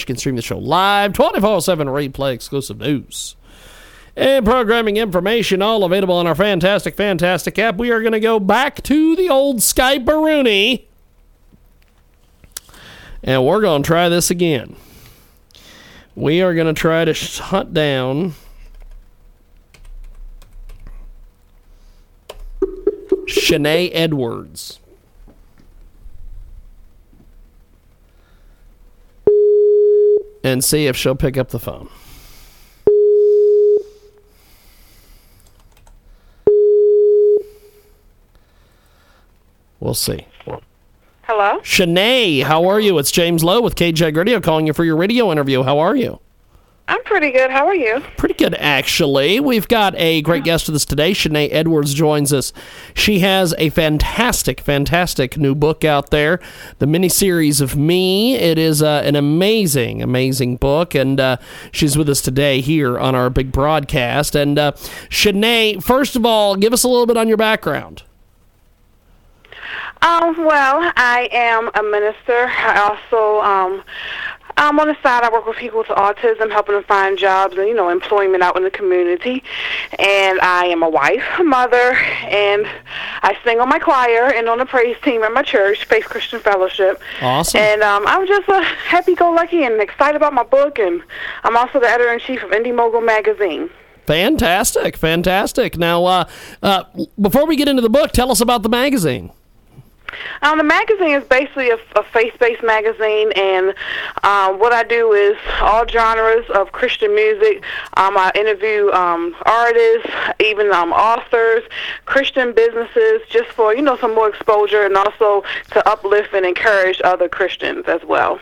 You can stream the show live, 24 7 replay, exclusive news, and programming information, all available on our fantastic, fantastic app. We are going to go back to the old Skype Rooney, and we're going to try this again. We are going to try to hunt down Shenee Edwards. And see if she'll pick up the phone. We'll see. Hello? Shenee, how are you? It's James Lowe with KJ Radio calling you for your radio interview. How are you? I'm pretty good. How are you? Pretty good, actually. We've got a great guest with us today. Shenee Edwards joins us. She has a fantastic, fantastic new book out there, the miniseries of Me. It is uh, an amazing, amazing book, and uh, she's with us today here on our big broadcast. And uh, Shenee, first of all, give us a little bit on your background. Um, well, I am a minister. I also um, um, on the side, I work with people with autism, helping them find jobs and, you know, employment out in the community. And I am a wife, a mother, and I sing on my choir and on the praise team at my church, Faith Christian Fellowship. Awesome. And um, I'm just a happy-go-lucky and excited about my book. And I'm also the editor-in-chief of Indie Mogul Magazine. Fantastic, fantastic. Now, uh, uh, before we get into the book, tell us about the magazine. Um, the magazine is basically a, a faith-based magazine, and um, what I do is all genres of Christian music. Um, I interview um, artists, even um, authors, Christian businesses, just for you know some more exposure, and also to uplift and encourage other Christians as well.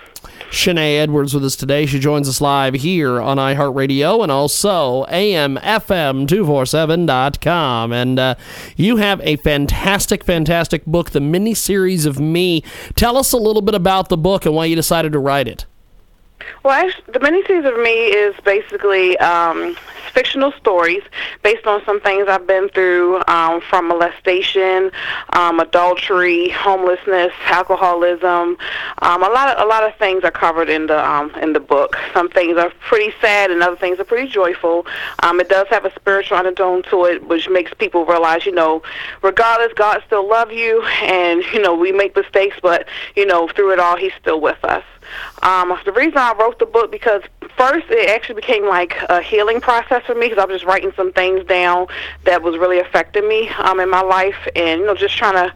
Shenee Edwards with us today. She joins us live here on iHeartRadio and also AMFM247.com. And uh, you have a fantastic, fantastic book, The Mini Series of Me. Tell us a little bit about the book and why you decided to write it. Well, actually, the miniseries of me is basically um, fictional stories based on some things I've been through, um, from molestation, um, adultery, homelessness, alcoholism. Um, a lot of a lot of things are covered in the um, in the book. Some things are pretty sad, and other things are pretty joyful. Um, it does have a spiritual undertone to it, which makes people realize, you know, regardless, God still loves you, and you know we make mistakes, but you know through it all, He's still with us. Um, the reason I wrote the book because first it actually became like a healing process for me because I was just writing some things down that was really affecting me um, in my life, and you know just trying to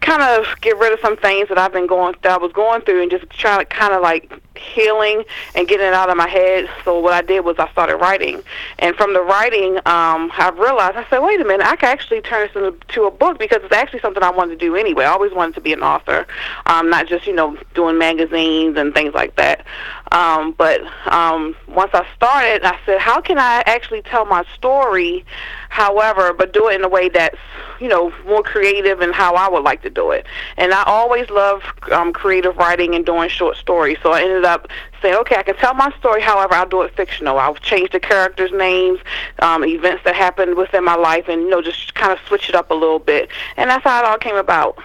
kind of get rid of some things that I've been going that I was going through, and just trying to kind of like healing and getting it out of my head. So what I did was I started writing, and from the writing, um, I realized I said, wait a minute, I can actually turn this into a book because it's actually something I wanted to do anyway. I always wanted to be an author, um, not just you know doing magazines and things like that. Um, but um, once I started, I said, how can I actually tell my story, however, but do it in a way that's, you know, more creative and how I would like to do it. And I always love um, creative writing and doing short stories. So I ended up saying, okay, I can tell my story, however, I'll do it fictional. I'll change the characters' names, um, events that happened within my life, and, you know, just kind of switch it up a little bit. And that's how it all came about.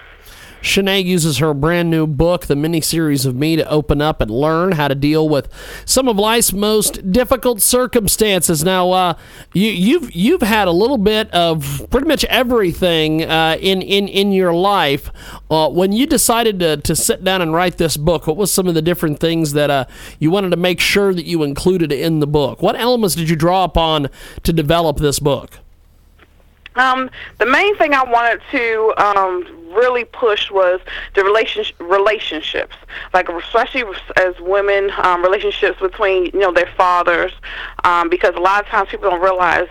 Shenee uses her brand new book, The Mini Series of Me, to open up and learn how to deal with some of life's most difficult circumstances. Now, uh, you, you've you've had a little bit of pretty much everything uh, in in in your life. Uh, when you decided to to sit down and write this book, what was some of the different things that uh, you wanted to make sure that you included in the book? What elements did you draw upon to develop this book? Um, the main thing I wanted to um, really push was the relationship relationships, like especially as women, um, relationships between you know their fathers, um, because a lot of times people don't realize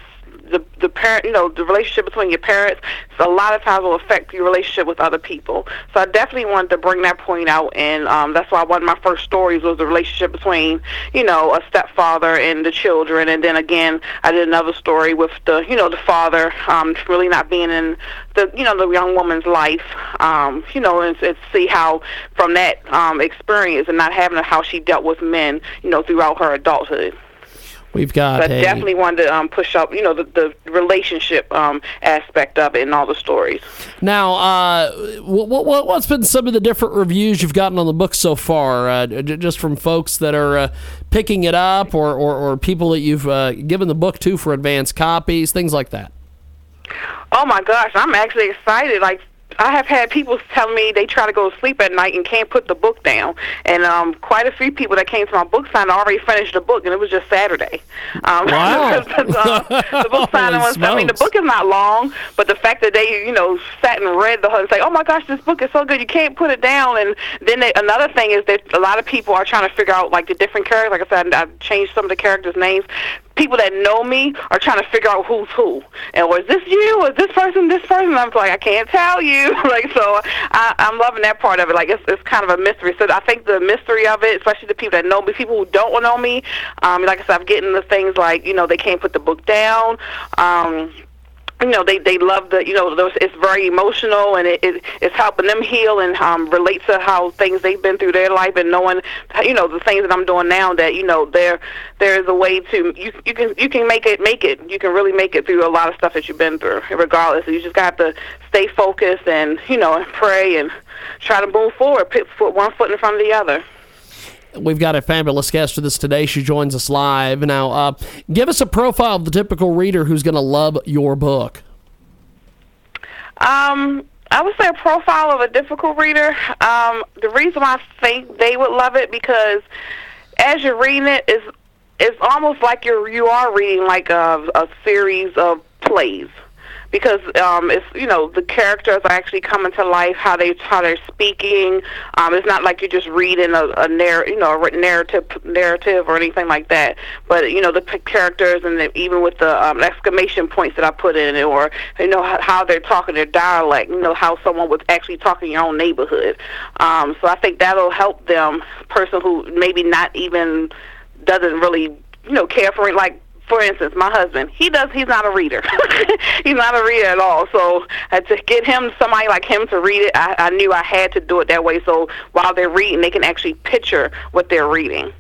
the the parent, you know, the relationship between your parents, a lot of times will affect your relationship with other people. So I definitely wanted to bring that point out, and um, that's why one of my first stories was the relationship between, you know, a stepfather and the children, and then again, I did another story with the, you know, the father um, really not being in the, you know, the young woman's life, um, you know, and, and see how from that um, experience and not having how she dealt with men, you know, throughout her adulthood. We've got But a, definitely wanted to um, push up, you know, the, the relationship um, aspect of it in all the stories. Now, uh, what, what, what's been some of the different reviews you've gotten on the book so far? Uh, j- just from folks that are uh, picking it up, or, or, or people that you've uh, given the book to for advance copies, things like that. Oh my gosh, I'm actually excited. Like I have had people tell me they try to go to sleep at night and can't put the book down, and um, quite a few people that came to my book signing already finished the book, and it was just Saturday. Um, Wow. because, uh, the book signing was. I mean, the book is not long, but the fact that they, you know, sat and read the whole, say, "Oh my gosh, this book is so good, you can't put it down." And then they, another thing is that a lot of people are trying to figure out like the different characters. Like I said, I changed some of the characters' names people that know me are trying to figure out who's who. And was this you? Was this person? This person? I'm like, I can't tell you. like, so I, I'm loving that part of it. Like, it's it's kind of a mystery. So I think the mystery of it, especially the people that know me, people who don't know me, um, like I said, I'm getting the things like you know they can't put the book down. Um, you know they they love the you know those it's very emotional and it, it it's helping them heal and um relate to how things they've been through their life and knowing you know the things that I'm doing now that you know there there is a way to you you can you can make it make it. You can really make it through a lot of stuff that you've been through regardless. You just got to stay focused and you know and pray and try to move forward put put one foot in front of the other We've got a fabulous guest with us today. She joins us live. Now, uh, give us a profile of the typical reader who's going to love your book. Um, I would say a profile of a difficult reader. Um, the reason I think they would love it because as you're reading it, is it's almost like you're you are reading like a, a series of plays because um it's you know the characters are actually coming to life how they how they're speaking. Um it's not like you're just reading a, a narr- you know a written narrative narrative or anything like that. But you know the characters and the, even with the um, exclamation points that I put in it or you know how, how they're talking their dialect you know how someone was actually talking in your own neighborhood. Um so I think that'll help them person who maybe not even doesn't really you know care for it like for instance, my husband, he does. He's not a reader. he's not a reader at all. So uh, to get him, somebody like him, to read it, I, I knew I had to do it that way. So while they're reading, they can actually picture what they're reading.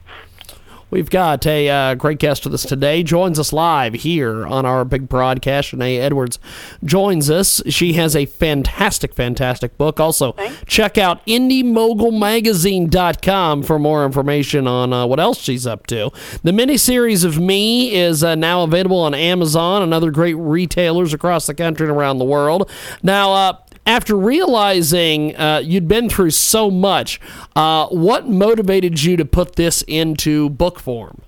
We've got a uh, great guest with us today. Joins us live here on our big broadcast. Renee Edwards joins us. She has a fantastic, fantastic book. Also, Thanks. check out IndieMogulMagazine.com for more information on uh, what else she's up to. The miniseries of Me is uh, now available on Amazon and other great retailers across the country and around the world. Now, uh, after realizing uh, you'd been through so much, uh, what motivated you to put this into book form?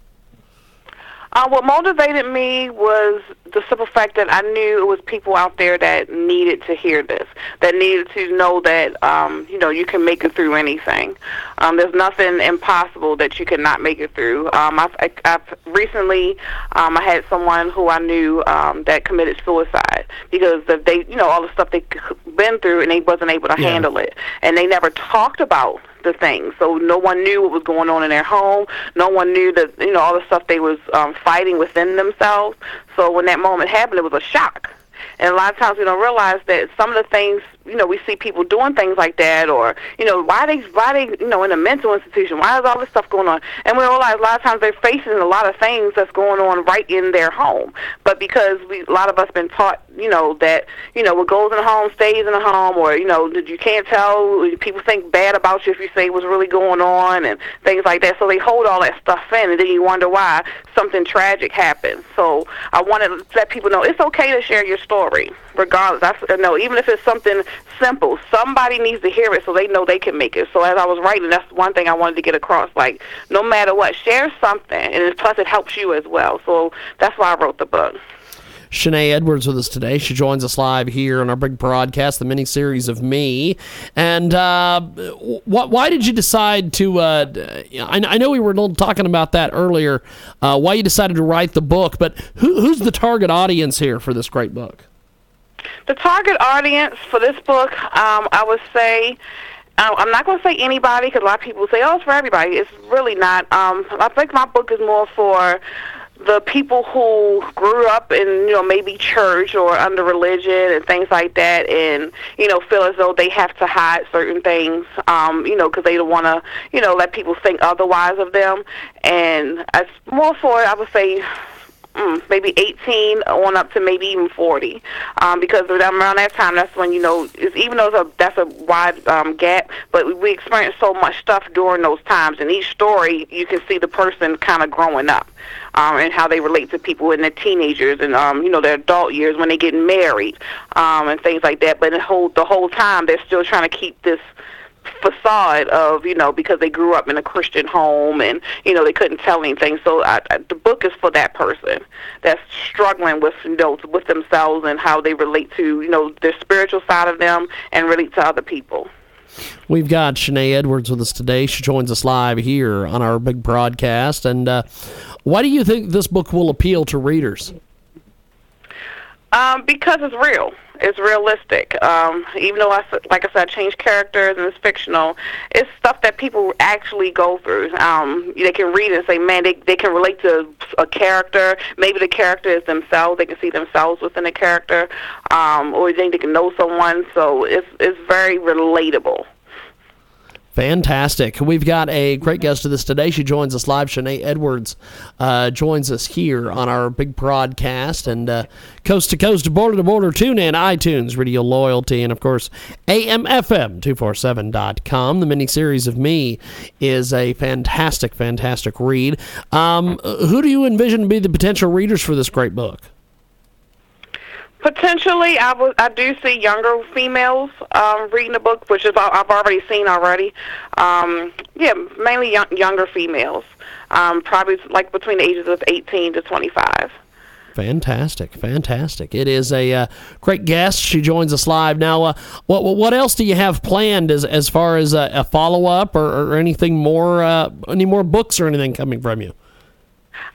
Uh, what motivated me was the simple fact that I knew it was people out there that needed to hear this, that needed to know that um, you know you can make it through anything. Um, there's nothing impossible that you cannot make it through. Um, I've, I, I've recently um, I had someone who I knew um, that committed suicide because of they you know all the stuff they've been through and they wasn't able to Yeah. handle it, and they never talked about the things. So no one knew what was going on in their home. No one knew that you know all the stuff they was um, fighting within themselves. So when that moment happened, it was a shock. And a lot of times we don't realize that some of the things, you know, we see people doing things like that, or you know, why they, why they, you know, in a mental institution, why is all this stuff going on? And we realize a lot of times they're facing a lot of things that's going on right in their home. But because we, a lot of us been taught, you know, that you know what goes in the home stays in the home, or you know, you can't tell. People think bad about you if you say what's really going on and things like that. So they hold all that stuff in, and then you wonder why something tragic happened. So I wanted to let people know it's okay to share your story, regardless. I know even if it's something simple, somebody needs to hear it so they know they can make it. So as I was writing, that's one thing I wanted to get across. Like no matter what, share something, and plus it helps you as well. So that's why I wrote the book. Shenee Edwards with us today. She joins us live here on our big broadcast, the mini series of me. And uh, wh- why did you decide to? Uh, I, I know we were talking about that earlier. Uh, why you decided to write the book, but who, who's the target audience here for this great book? The target audience for this book, um, I would say, uh, I'm not going to say anybody because a lot of people say, "Oh, it's for everybody." It's really not. Um, I think my book is more for the people who grew up in you know maybe church or under religion and things like that and you know feel as though they have to hide certain things um you know because they don't want to you know let people think otherwise of them and as more for i would say mm, maybe 18 on up to maybe even 40 um, because around that time that's when you know it's, even though it's a, that's a wide um, gap but we, we experience so much stuff during those times. And each story you can see the person kind of growing up um, and how they relate to people in their teenagers and um, you know their adult years when they get married um, and things like that. But the whole the whole time they're still trying to keep this facade of you know because they grew up in a Christian home and you know they couldn't tell anything. So I, I, the book is for that person that's struggling with you know with themselves and how they relate to you know their spiritual side of them and relate to other people. We've got Shenee Edwards with us today. She joins us live here on our big broadcast. And uh, why do you think this book will appeal to readers? Um, because it's real. It's realistic. Um, even though I, like I said, I change characters and it's fictional, it's stuff that people actually go through. Um, they can read and say, man, they they can relate to a character. Maybe the character is themselves. They can see themselves within a character, um, or they can know someone. So it's it's very relatable. Fantastic. We've got a great guest to this today. She joins us live. Shenee Edwards uh, joins us here on our big broadcast and uh, coast to coast, border to border, tune in, iTunes, Radio Loyalty, and of course, AMFM247.com. The mini series of me is a fantastic, fantastic read. Um, who do you envision to be the potential readers for this great book? Potentially, I. I do see younger females um, reading the book, which is I've already seen already. Um, yeah, mainly young, younger females, um, probably like between the ages of 18 to 25. Fantastic, fantastic! It is a uh, great guest. She joins us live now. Uh, what what else do you have planned as as far as a, a follow up or, or, anything more? Uh, any more books or anything coming from you?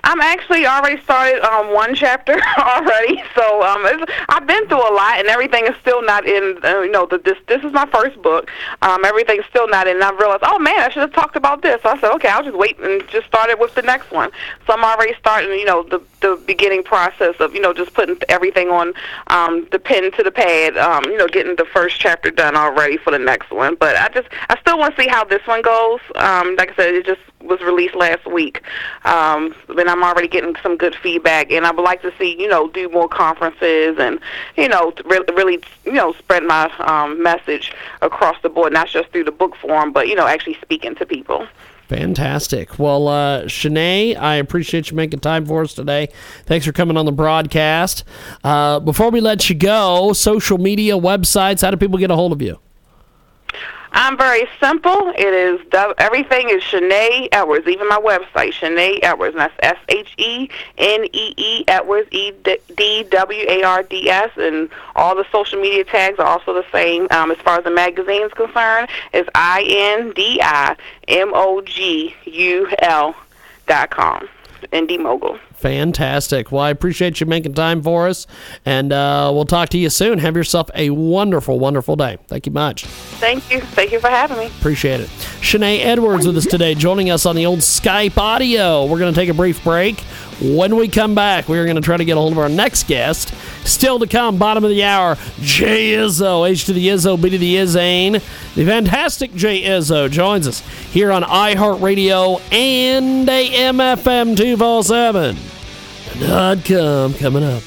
I'm actually already started um, one chapter already, so um, it's, I've been through a lot, and everything is still not in. Uh, you know, the, this this is my first book. Um, everything's still not in. And I realized, oh man, I should have talked about this. So I said, okay, I'll just wait and just start it with the next one. So I'm already starting. You know, the the beginning process of you know just putting everything on um, the pen to the pad. Um, you know, getting the first chapter done already for the next one. But I just I still want to see how this one goes. Um, like I said, it just was released last week. Um, and I'm already getting some good feedback, and I would like to see you know do more conferences and you know really, really you know spread my um, message across the board, not just through the book form, but you know actually speaking to people. Fantastic. Well, uh, Shenee, I appreciate you making time for us today. Thanks for coming on the broadcast. Uh, before we let you go, social media, websites, how do people get a hold of you? I'm very simple. It is everything is Shenee Edwards. Even my website, Shenee Edwards. And that's S H E N E E Edwards E D W A R D S. And all the social media tags are also the same. Um, as far as the magazine is concerned, it's I N D I M O G U L dot com. Indie Mogul. Fantastic. Well, I appreciate you making time for us, and uh, we'll talk to you soon. Have yourself a wonderful, wonderful day. Thank you much. Thank you. Thank you for having me. Appreciate it. Shenee Edwards with us today, joining us on the old Skype audio. We're going to take a brief break. When we come back, we're going to try to get a hold of our next guest. Still to come, bottom of the hour, Jay Izzo, H to the Izzo, B to the Izzane. The fantastic Jay Izzo joins us here on iHeartRadio and AMFM 247. Dot com coming up.